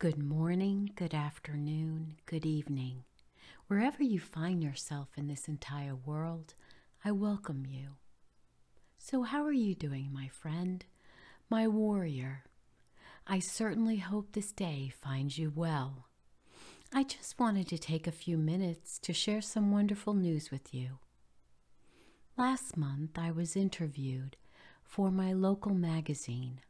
Good morning, good afternoon, good evening. Wherever you find yourself in this entire world, I welcome you. So, how are you doing, my friend, my warrior? I certainly hope this day finds you well. I just wanted to take a few minutes to share some wonderful news with you. Last month, I was interviewed for my local magazine,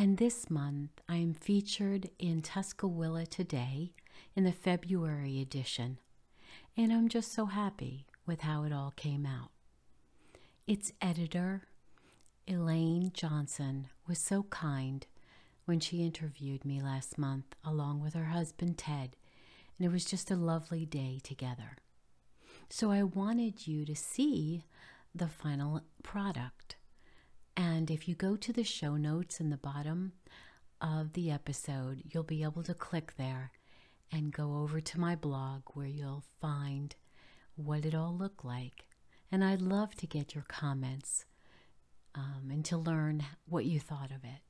and this month I am featured in Tuscawilla Today in the February edition, and I'm just so happy with how it all came out. Its editor, Elaine Johnson, was so kind when she interviewed me last month along with her husband Ted, and it was just a lovely day together. So I wanted you to see the final product. And if you go to the show notes in the bottom of the episode, you'll be able to click there and go over to my blog where you'll find what it all looked like. And I'd love to get your comments um, and to learn what you thought of it.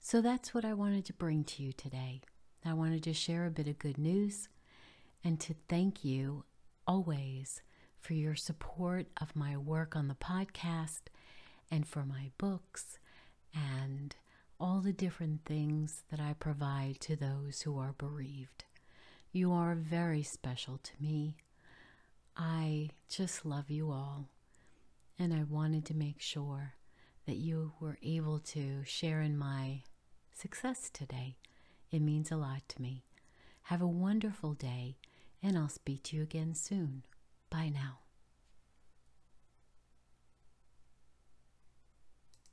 So that's what I wanted to bring to you today. I wanted to share a bit of good news and to thank you always for your support of my work on the podcast and for my books and all the different things that I provide to those who are bereaved. You are very special to me. I just love you all, and I wanted to make sure that you were able to share in my success today. It means a lot to me. Have a wonderful day, and I'll speak to you again soon. Bye now.